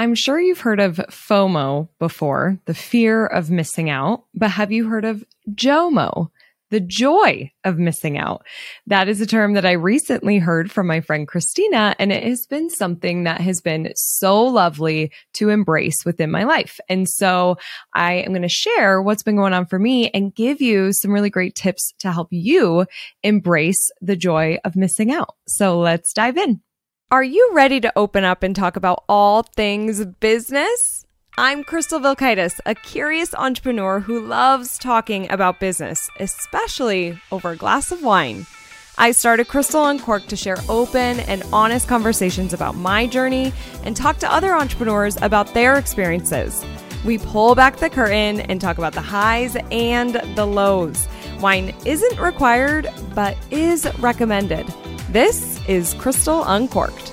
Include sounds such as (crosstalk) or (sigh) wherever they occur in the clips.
I'm sure you've heard of FOMO before, the fear of missing out, but have you heard of JOMO, the joy of missing out? That is a term that I recently heard from my friend Christina, and it has been something that has been so lovely to embrace within my life. And so I am going to share what's been going on for me and give you some really great tips to help you embrace the joy of missing out. So let's dive in. Are you ready to open up and talk about all things business? I'm Crystal Vilkaitis, a curious entrepreneur who loves talking about business, especially over a glass of wine. I started Crystal Uncorked to share open and honest conversations about my journey and talk to other entrepreneurs about their experiences. We pull back the curtain and talk about the highs and the lows. Wine isn't required, but is recommended. This is Crystal Uncorked.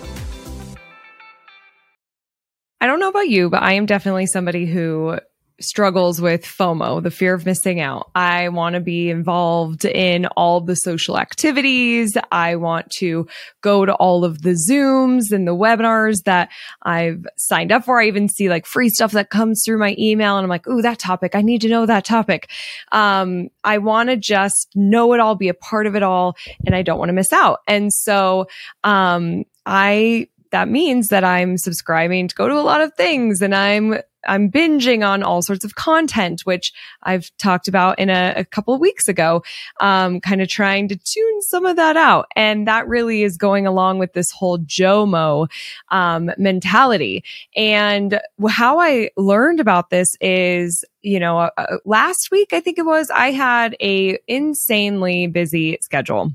I don't know about you, but I am definitely somebody who struggles with FOMO, the fear of missing out. I want to be involved in all the social activities. I want to go to all of the Zooms and the webinars that I've signed up for. I even see like free stuff that comes through my email and I'm like, Ooh, that topic. I need to know that topic. Um, I want to just know it all, be a part of it all, and I don't want to miss out. And so, um, I that means that I'm subscribing to go to a lot of things and I'm I'm binging on all sorts of content, which I've talked about in a, a couple of weeks ago, um, kind of trying to tune some of that out. And that really is going along with this whole JOMO, um, mentality. And how I learned about this is, you know, uh, uh last week, I think it was, I had a insanely busy schedule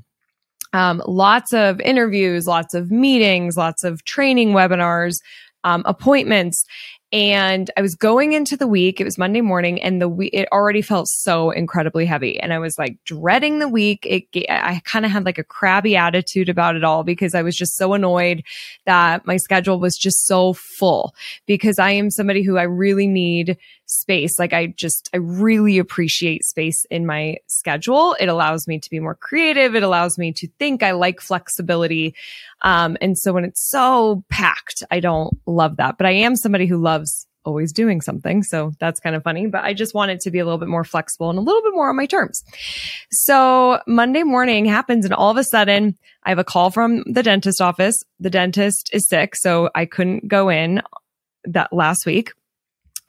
um, lots of interviews, lots of meetings, lots of training webinars, um, appointments. And I was going into the week. It was Monday morning and the week, it already felt so incredibly heavy. And I was like dreading the week. It, I kind of had like a crabby attitude about it all because I was just so annoyed that my schedule was just so full because I am somebody who I really need space. Like I just, I really appreciate space in my schedule. It allows me to be more creative. It allows me to think. I like flexibility. Um, and so when it's so packed, I don't love that, but I am somebody who loves always doing something. So that's kind of funny, but I just wanted to be a little bit more flexible and a little bit more on my terms. So Monday morning happens and all of a sudden I have a call from the dentist office. The dentist is sick. So I couldn't go in that last week.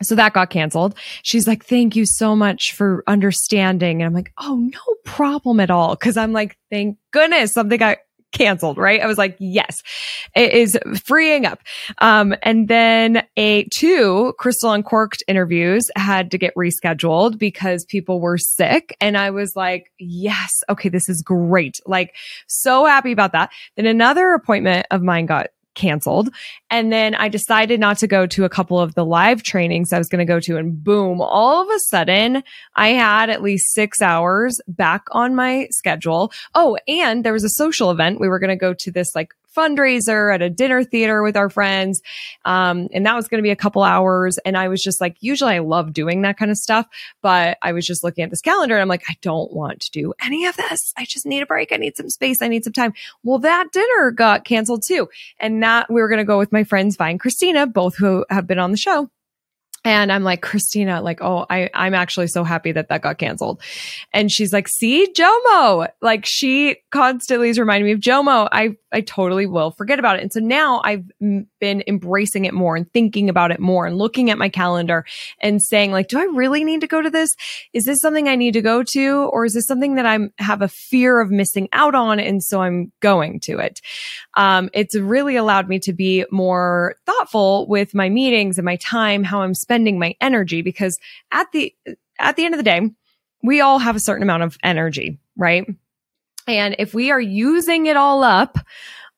So that got canceled. She's like, thank you so much for understanding. And I'm like, oh, no problem at all. Cause I'm like, thank goodness something got canceled, right? I was like, yes, it is freeing up. Um, and then a two Crystal Uncorked interviews had to get rescheduled because people were sick. And I was like, yes, okay, this is great. Like so happy about that. Then another appointment of mine got canceled. And then I decided not to go to a couple of the live trainings I was going to go to. And boom, all of a sudden I had at least six hours back on my schedule. Oh, and there was a social event. We were going to go to this like fundraiser at a dinner theater with our friends. Um, and that was going to be a couple hours. And I was just like, usually I love doing that kind of stuff, but I was just looking at this calendar and I'm like, I don't want to do any of this. I just need a break. I need some space. I need some time. Well, that dinner got canceled too. And that we were going to go with my friends, Vi and Christina, both who have been on the show. And I'm like, Christina, like, oh, I, I'm actually so happy that that got canceled. And she's like, see, Jomo, like she constantly is reminding me of Jomo. I, I totally will forget about it. And so now I've been embracing it more and thinking about it more and looking at my calendar and saying like, do I really need to go to this? Is this something I need to go to? Or is this something that I'm have a fear of missing out on? And so I'm going to it. Um, it's really allowed me to be more thoughtful with my meetings and my time, how I'm spending spending my energy because at the, at the end of the day, we all have a certain amount of energy, right? And if we are using it all up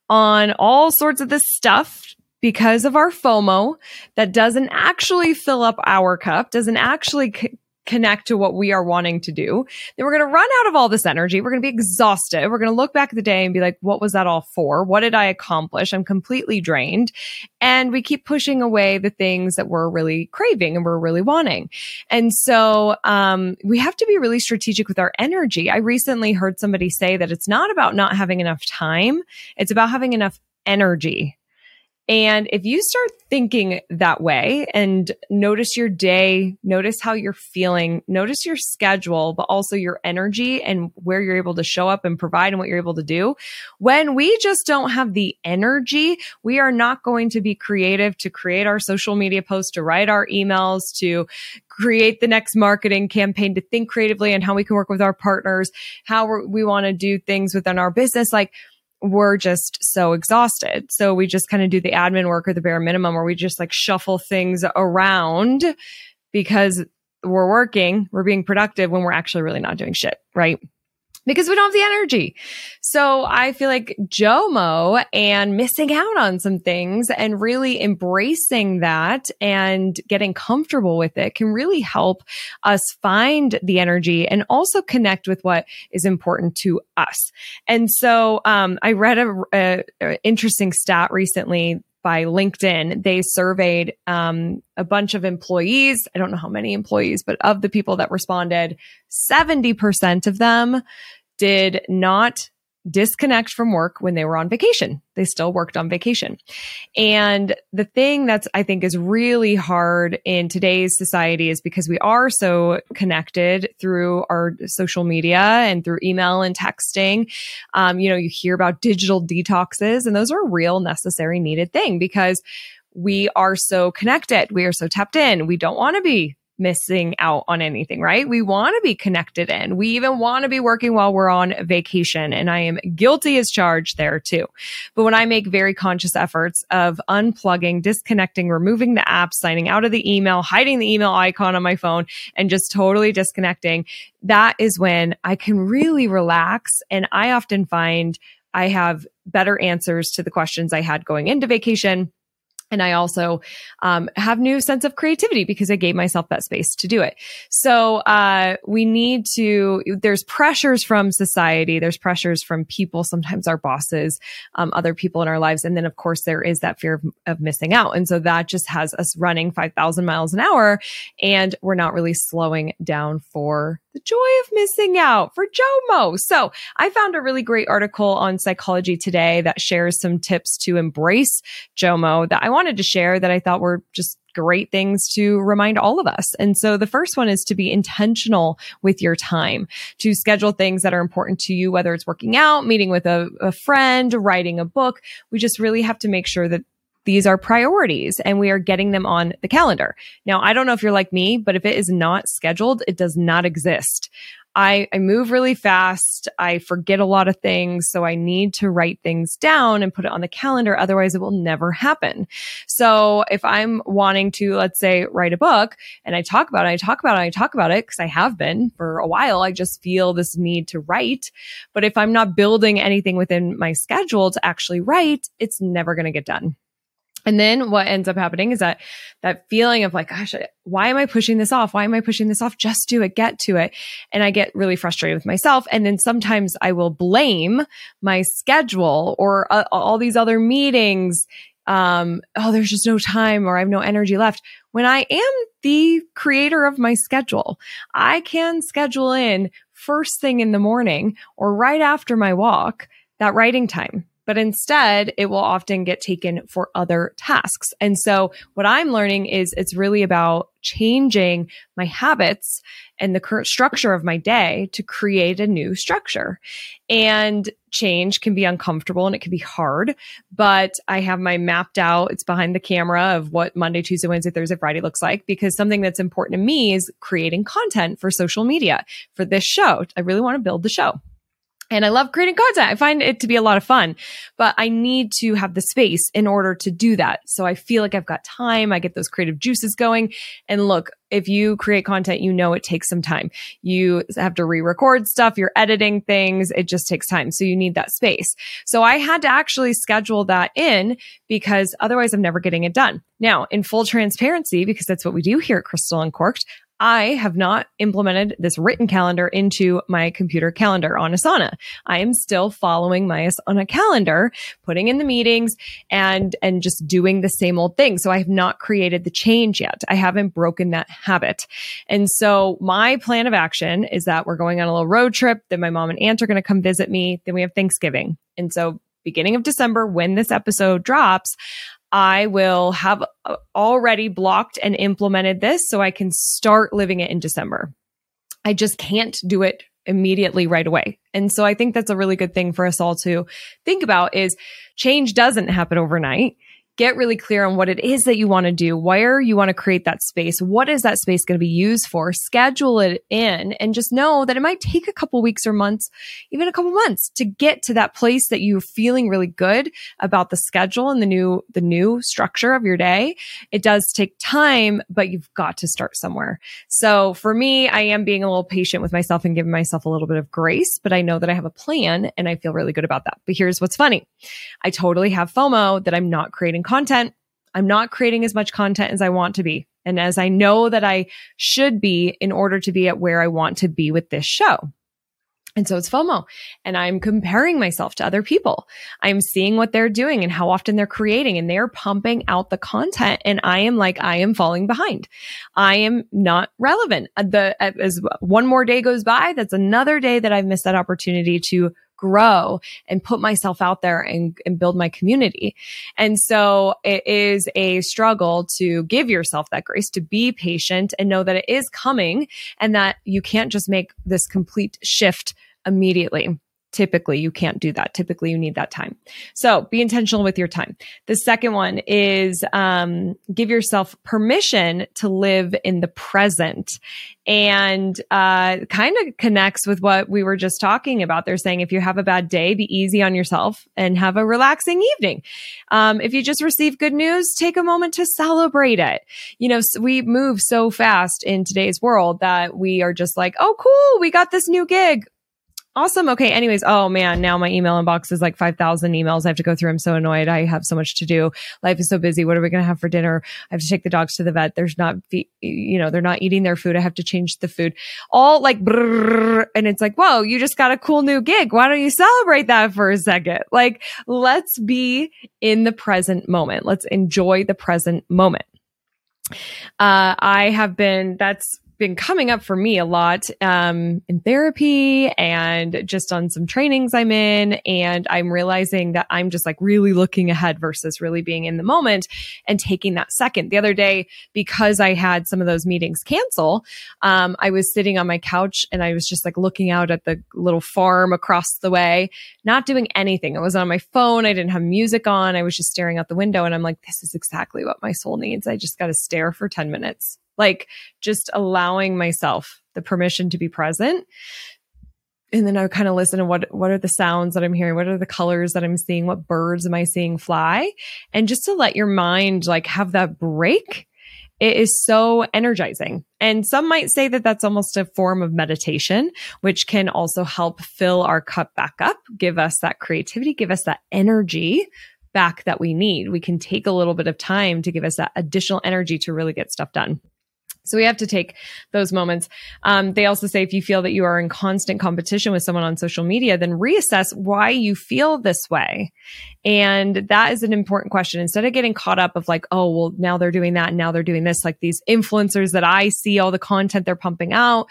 on all sorts of this stuff because of our FOMO that doesn't actually fill up our cup, doesn't actually connect to what we are wanting to do, then we're going to run out of all this energy. We're going to be exhausted. We're going to look back at the day and be like, what was that all for? What did I accomplish? I'm completely drained. And we keep pushing away the things that we're really craving and we're really wanting. And so, um, we have to be really strategic with our energy. I recently heard somebody say that it's not about not having enough time. It's about having enough energy And if you start thinking that way and notice your day, notice how you're feeling, notice your schedule, but also your energy and where you're able to show up and provide and what you're able to do. When we just don't have the energy, we are not going to be creative to create our social media posts, to write our emails, to create the next marketing campaign, to think creatively and how we can work with our partners, how we want to do things within our business. Like, we're just so exhausted. So we just kind of do the admin work or the bare minimum, or we just like shuffle things around because we're working, we're being productive when we're actually really not doing shit, right? Because we don't have the energy. So I feel like JOMO and missing out on some things and really embracing that and getting comfortable with it can really help us find the energy and also connect with what is important to us. And so, um, I read a, a, a interesting stat recently by LinkedIn, they surveyed um, a bunch of employees. I don't know how many employees, but of the people that responded, 70% of them did not disconnect from work when they were on vacation. They still worked on vacation. And the thing that's, I think is really hard in today's society is because we are so connected through our social media and through email and texting. Um, you know, you hear about digital detoxes and those are a real necessary needed thing because we are so connected. We are so tapped in. We don't want to be missing out on anything, right? We want to be connected in. We even want to be working while we're on vacation. And I am guilty as charged there too. But when I make very conscious efforts of unplugging, disconnecting, removing the app, signing out of the email, hiding the email icon on my phone and just totally disconnecting, that is when I can really relax. And I often find I have better answers to the questions I had going into vacation and I also um, have new sense of creativity because I gave myself that space to do it. So uh, we need to. There's pressures from society. There's pressures from people. Sometimes our bosses, um, other people in our lives, and then of course there is that fear of, of missing out. And so that just has us running five thousand miles an hour, and we're not really slowing down for the joy of missing out for JOMO. So I found a really great article on Psychology Today that shares some tips to embrace JOMO that I wanted to share that I thought were just great things to remind all of us. And so the first one is to be intentional with your time, to schedule things that are important to you, whether it's working out, meeting with a, a friend, writing a book. We just really have to make sure that these are priorities and we are getting them on the calendar. Now, I don't know if you're like me, but if it is not scheduled, it does not exist. I, I move really fast. I forget a lot of things. So I need to write things down and put it on the calendar. Otherwise it will never happen. So if I'm wanting to, let's say, write a book and I talk about it, I talk about it, I talk about it because I have been for a while. I just feel this need to write. But if I'm not building anything within my schedule to actually write, it's never going to get done. And then what ends up happening is that that feeling of like, gosh, why am I pushing this off? Why am I pushing this off? Just do it, get to it. And I get really frustrated with myself. And then sometimes I will blame my schedule or uh, all these other meetings. Um, oh, there's just no time or I have no energy left when I am the creator of my schedule. I can schedule in first thing in the morning or right after my walk that writing time but instead it will often get taken for other tasks. And so what I'm learning is it's really about changing my habits and the current structure of my day to create a new structure. And change can be uncomfortable and it can be hard, but I have my mapped out, it's behind the camera of what Monday, Tuesday, Wednesday, Thursday, Friday looks like because something that's important to me is creating content for social media for this show. I really want to build the show. And I love creating content. I find it to be a lot of fun, but I need to have the space in order to do that. So I feel like I've got time. I get those creative juices going. And look, if you create content, you know it takes some time. You have to re-record stuff. You're editing things. It just takes time. So you need that space. So I had to actually schedule that in because otherwise I'm never getting it done. Now, in full transparency, because that's what we do here at Crystal Uncorked, I have not implemented this written calendar into my computer calendar on Asana. I am still following my Asana calendar, putting in the meetings and, and just doing the same old thing. So I have not created the change yet. I haven't broken that habit. And so my plan of action is that we're going on a little road trip. Then my mom and aunt are going to come visit me. Then we have Thanksgiving. And so beginning of December, when this episode drops, I will have uh, already blocked and implemented this so I can start living it in December. I just can't do it immediately right away. And so I think that's a really good thing for us all to think about is change doesn't happen overnight get really clear on what it is that you want to do, where you want to create that space, what is that space going to be used for, schedule it in, and just know that it might take a couple weeks or months, even a couple months to get to that place that you're feeling really good about the schedule and the new, the new structure of your day. It does take time, but you've got to start somewhere. So for me, I am being a little patient with myself and giving myself a little bit of grace, but I know that I have a plan and I feel really good about that. But here's what's funny. I totally have FOMO that I'm not creating content. I'm not creating as much content as I want to be and as I know that I should be in order to be at where I want to be with this show. And so it's FOMO and I'm comparing myself to other people. I'm seeing what they're doing and how often they're creating and they're pumping out the content. And I am like, I am falling behind. I am not relevant. The, as one more day goes by, that's another day that I've missed that opportunity to grow and put myself out there and, and build my community. And so it is a struggle to give yourself that grace, to be patient and know that it is coming and that you can't just make this complete shift immediately typically you can't do that. Typically you need that time. So be intentional with your time. The second one is um, give yourself permission to live in the present. And uh, kind of connects with what we were just talking about. They're saying if you have a bad day be easy on yourself and have a relaxing evening. Um, if you just receive good news take a moment to celebrate it. You know we move so fast in today's world that we are just like oh cool we got this new gig Awesome. Okay. Anyways, oh man, now my email inbox is like 5,000 emails I have to go through. I'm so annoyed. I have so much to do. Life is so busy. What are we going to have for dinner? I have to take the dogs to the vet. There's not, you know, they're not eating their food. I have to change the food. All like, and it's like, whoa, you just got a cool new gig. Why don't you celebrate that for a second? Like, let's be in the present moment. Let's enjoy the present moment. Uh, I have been, that's been coming up for me a lot um, in therapy and just on some trainings I'm in. And I'm realizing that I'm just like really looking ahead versus really being in the moment and taking that second. The other day, because I had some of those meetings cancel, um, I was sitting on my couch and I was just like looking out at the little farm across the way, not doing anything. I was on my phone. I didn't have music on. I was just staring out the window and I'm like, this is exactly what my soul needs. I just got to stare for 10 minutes like just allowing myself the permission to be present and then I would kind of listen to what what are the sounds that I'm hearing, what are the colors that I'm seeing, what birds am I seeing fly, and just to let your mind like have that break. It is so energizing. And some might say that that's almost a form of meditation, which can also help fill our cup back up, give us that creativity, give us that energy back that we need. We can take a little bit of time to give us that additional energy to really get stuff done. So we have to take those moments. Um, they also say if you feel that you are in constant competition with someone on social media, then reassess why you feel this way. And that is an important question. Instead of getting caught up of like, oh, well, now they're doing that and now they're doing this, like these influencers that I see all the content they're pumping out,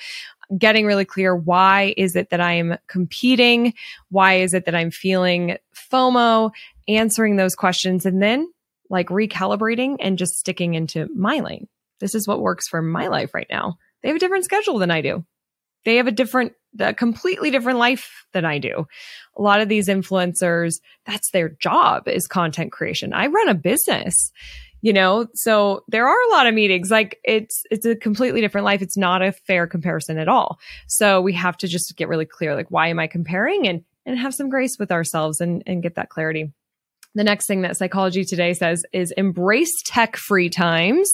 getting really clear. Why is it that I am competing? Why is it that I'm feeling FOMO? Answering those questions and then like recalibrating and just sticking into my lane this is what works for my life right now. They have a different schedule than I do. They have a different, a completely different life than I do. A lot of these influencers, that's their job is content creation. I run a business, you know, so there are a lot of meetings. Like it's, it's a completely different life. It's not a fair comparison at all. So we have to just get really clear, like, why am I comparing and, and have some grace with ourselves and, and get that clarity. The next thing that psychology today says is embrace tech free times.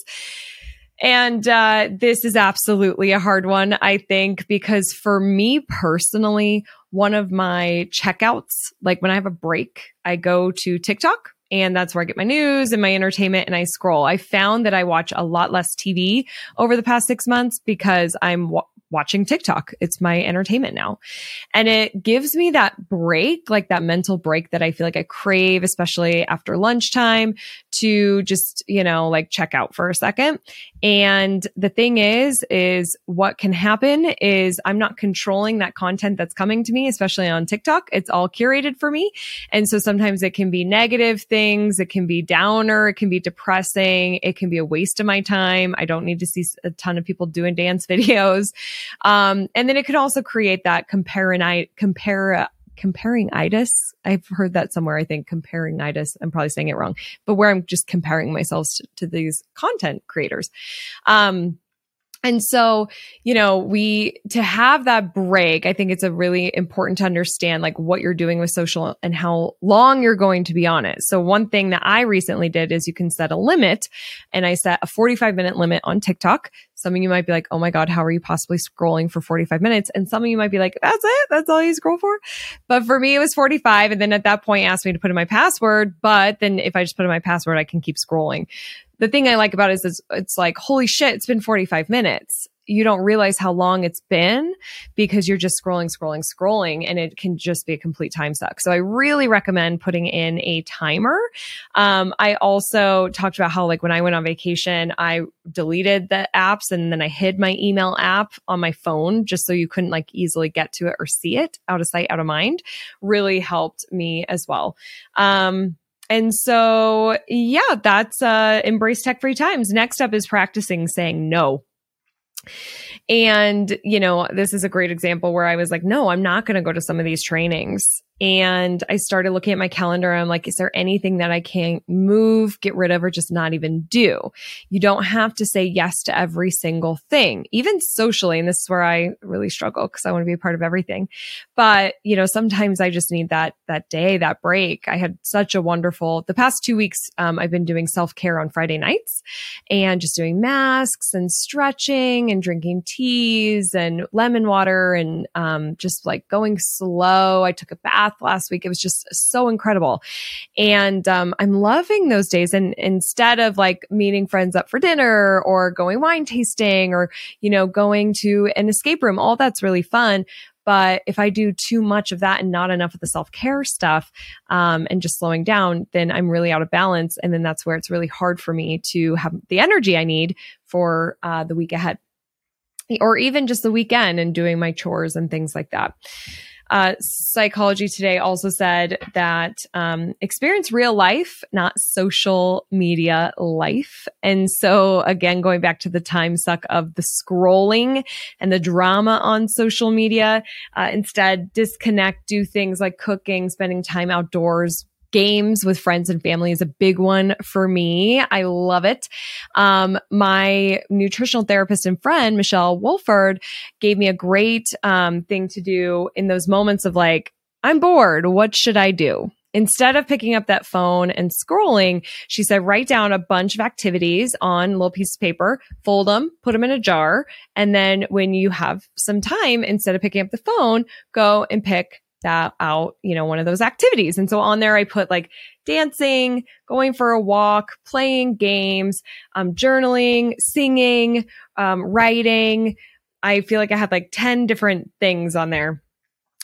And uh, this is absolutely a hard one, I think, because for me personally, one of my checkouts, like when I have a break, I go to TikTok and that's where I get my news and my entertainment and I scroll. I found that I watch a lot less TV over the past six months because I'm w- watching TikTok. It's my entertainment now. And it gives me that break, like that mental break that I feel like I crave, especially after lunchtime to just, you know, like check out for a second. And the thing is, is what can happen is I'm not controlling that content that's coming to me, especially on TikTok. It's all curated for me. And so sometimes it can be negative things. It can be downer. It can be depressing. It can be a waste of my time. I don't need to see a ton of people doing dance (laughs) videos. Um, and then it could also create that comparing, compare, comparing itis. I've heard that somewhere. I think comparing itis. I'm probably saying it wrong, but where I'm just comparing myself to, to these content creators. Um, and so, you know, we, to have that break, I think it's a really important to understand like what you're doing with social and how long you're going to be on it. So one thing that I recently did is you can set a limit and I set a 45 minute limit on TikTok. Some of you might be like, Oh my God, how are you possibly scrolling for 45 minutes? And some of you might be like, that's it. That's all you scroll for. But for me, it was 45. And then at that point, asked me to put in my password. But then if I just put in my password, I can keep scrolling the thing I like about it is it's, it's like, holy shit, it's been 45 minutes. You don't realize how long it's been because you're just scrolling, scrolling, scrolling, and it can just be a complete time suck. So I really recommend putting in a timer. Um, I also talked about how, like, when I went on vacation, I deleted the apps and then I hid my email app on my phone just so you couldn't like easily get to it or see it out of sight, out of mind. Really helped me as well. Um, and so, yeah, that's uh, embrace tech free times. Next up is practicing saying no. And, you know, this is a great example where I was like, no, I'm not going to go to some of these trainings. And I started looking at my calendar. I'm like, is there anything that I can move, get rid of, or just not even do? You don't have to say yes to every single thing, even socially. And this is where I really struggle because I want to be a part of everything. But, you know, sometimes I just need that, that day, that break. I had such a wonderful, the past two weeks, um, I've been doing self care on Friday nights and just doing masks and stretching and drinking teas and lemon water and, um, just like going slow. I took a bath bath last week. It was just so incredible. And um, I'm loving those days. And instead of like meeting friends up for dinner or going wine tasting or, you know, going to an escape room, all that's really fun. But if I do too much of that and not enough of the self care stuff um, and just slowing down, then I'm really out of balance. And then that's where it's really hard for me to have the energy I need for uh, the week ahead or even just the weekend and doing my chores and things like that. Uh, Psychology Today also said that um, experience real life, not social media life. And so, again, going back to the time suck of the scrolling and the drama on social media, uh, instead disconnect, do things like cooking, spending time outdoors, games with friends and family is a big one for me. I love it. Um, my nutritional therapist and friend, Michelle Wolford, gave me a great um, thing to do in those moments of like, I'm bored. What should I do? Instead of picking up that phone and scrolling, she said, write down a bunch of activities on little piece of paper, fold them, put them in a jar. And then when you have some time, instead of picking up the phone, go and pick that out, you know, one of those activities. And so on there, I put like dancing, going for a walk, playing games, um, journaling, singing, um, writing. I feel like I had like 10 different things on there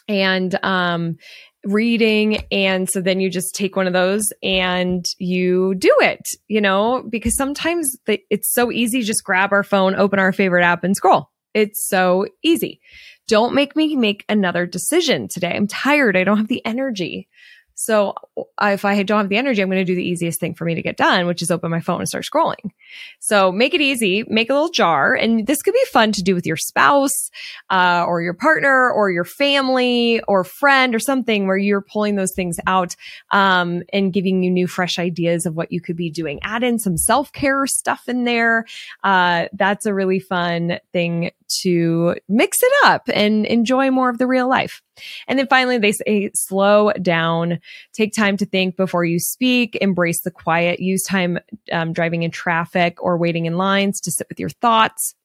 and, um, reading. And so then you just take one of those and you do it, you know, because sometimes the, it's so easy. Just grab our phone, open our favorite app and scroll. It's so easy. Don't make me make another decision today. I'm tired. I don't have the energy. So if I don't have the energy, I'm going to do the easiest thing for me to get done, which is open my phone and start scrolling. So make it easy, make a little jar. And this could be fun to do with your spouse, uh, or your partner or your family or friend or something where you're pulling those things out, um, and giving you new, fresh ideas of what you could be doing. Add in some self care stuff in there. Uh, that's a really fun thing to mix it up and enjoy more of the real life. And then finally, they say slow down, take time to think before you speak, embrace the quiet, use time um, driving in traffic or waiting in lines to sit with your thoughts.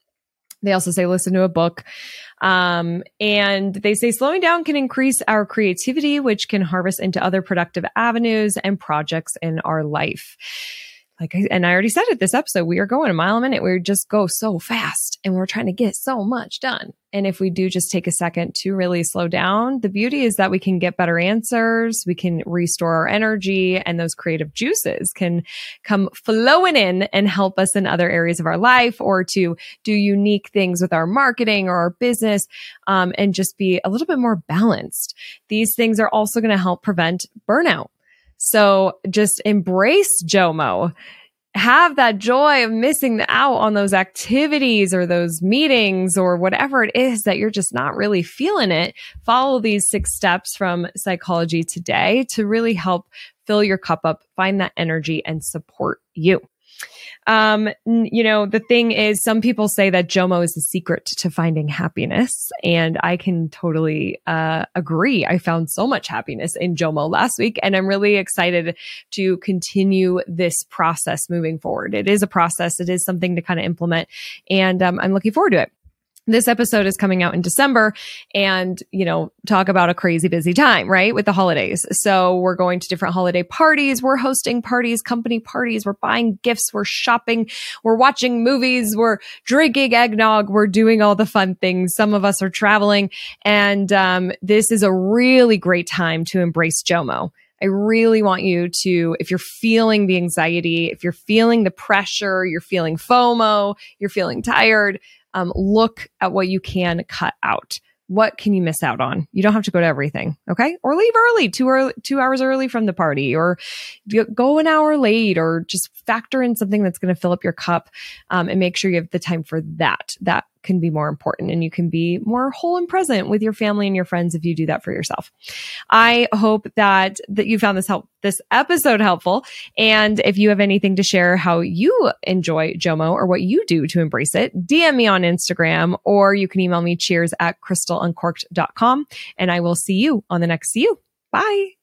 They also say listen to a book. Um, and they say slowing down can increase our creativity, which can harvest into other productive avenues and projects in our life like, I, and I already said it this episode, we are going a mile a minute. We just go so fast and we're trying to get so much done. And if we do just take a second to really slow down, the beauty is that we can get better answers. We can restore our energy and those creative juices can come flowing in and help us in other areas of our life or to do unique things with our marketing or our business um, and just be a little bit more balanced. These things are also going to help prevent burnout. So just embrace JOMO have that joy of missing out on those activities or those meetings or whatever it is that you're just not really feeling it, follow these six steps from psychology today to really help fill your cup up, find that energy and support you. Um, you know, the thing is, some people say that Jomo is the secret to finding happiness. And I can totally uh, agree. I found so much happiness in Jomo last week, and I'm really excited to continue this process moving forward. It is a process, it is something to kind of implement, and um, I'm looking forward to it this episode is coming out in December and, you know, talk about a crazy busy time, right? With the holidays. So we're going to different holiday parties. We're hosting parties, company parties. We're buying gifts. We're shopping. We're watching movies. We're drinking eggnog. We're doing all the fun things. Some of us are traveling and, um, this is a really great time to embrace JOMO. I really want you to, if you're feeling the anxiety, if you're feeling the pressure, you're feeling FOMO, you're feeling tired, um, look at what you can cut out. What can you miss out on? You don't have to go to everything. Okay. Or leave early, two early, two hours early from the party or go an hour late or just factor in something that's going to fill up your cup um, and make sure you have the time for that. That can be more important and you can be more whole and present with your family and your friends if you do that for yourself. I hope that that you found this help this episode helpful and if you have anything to share how you enjoy Jomo or what you do to embrace it, DM me on Instagram or you can email me cheers at crystaluncorked.com and I will see you on the next see you. Bye.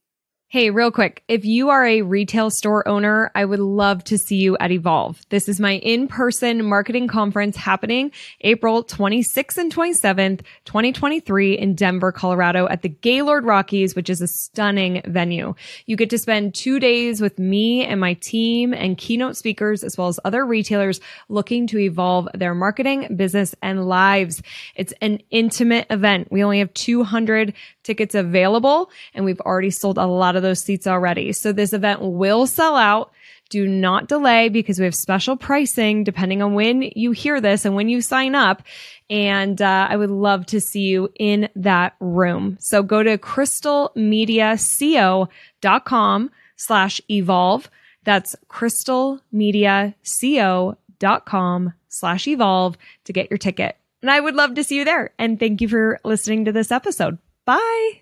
Hey, real quick. If you are a retail store owner, I would love to see you at Evolve. This is my in-person marketing conference happening April 26th and 27th, 2023 in Denver, Colorado at the Gaylord Rockies, which is a stunning venue. You get to spend two days with me and my team and keynote speakers, as well as other retailers looking to evolve their marketing, business, and lives. It's an intimate event. We only have 200 tickets available and we've already sold a lot of those seats already. So this event will sell out. Do not delay because we have special pricing depending on when you hear this and when you sign up. And uh, I would love to see you in that room. So go to crystalmediaco.com slash evolve. That's crystalmediaco.com slash evolve to get your ticket. And I would love to see you there. And thank you for listening to this episode. Bye.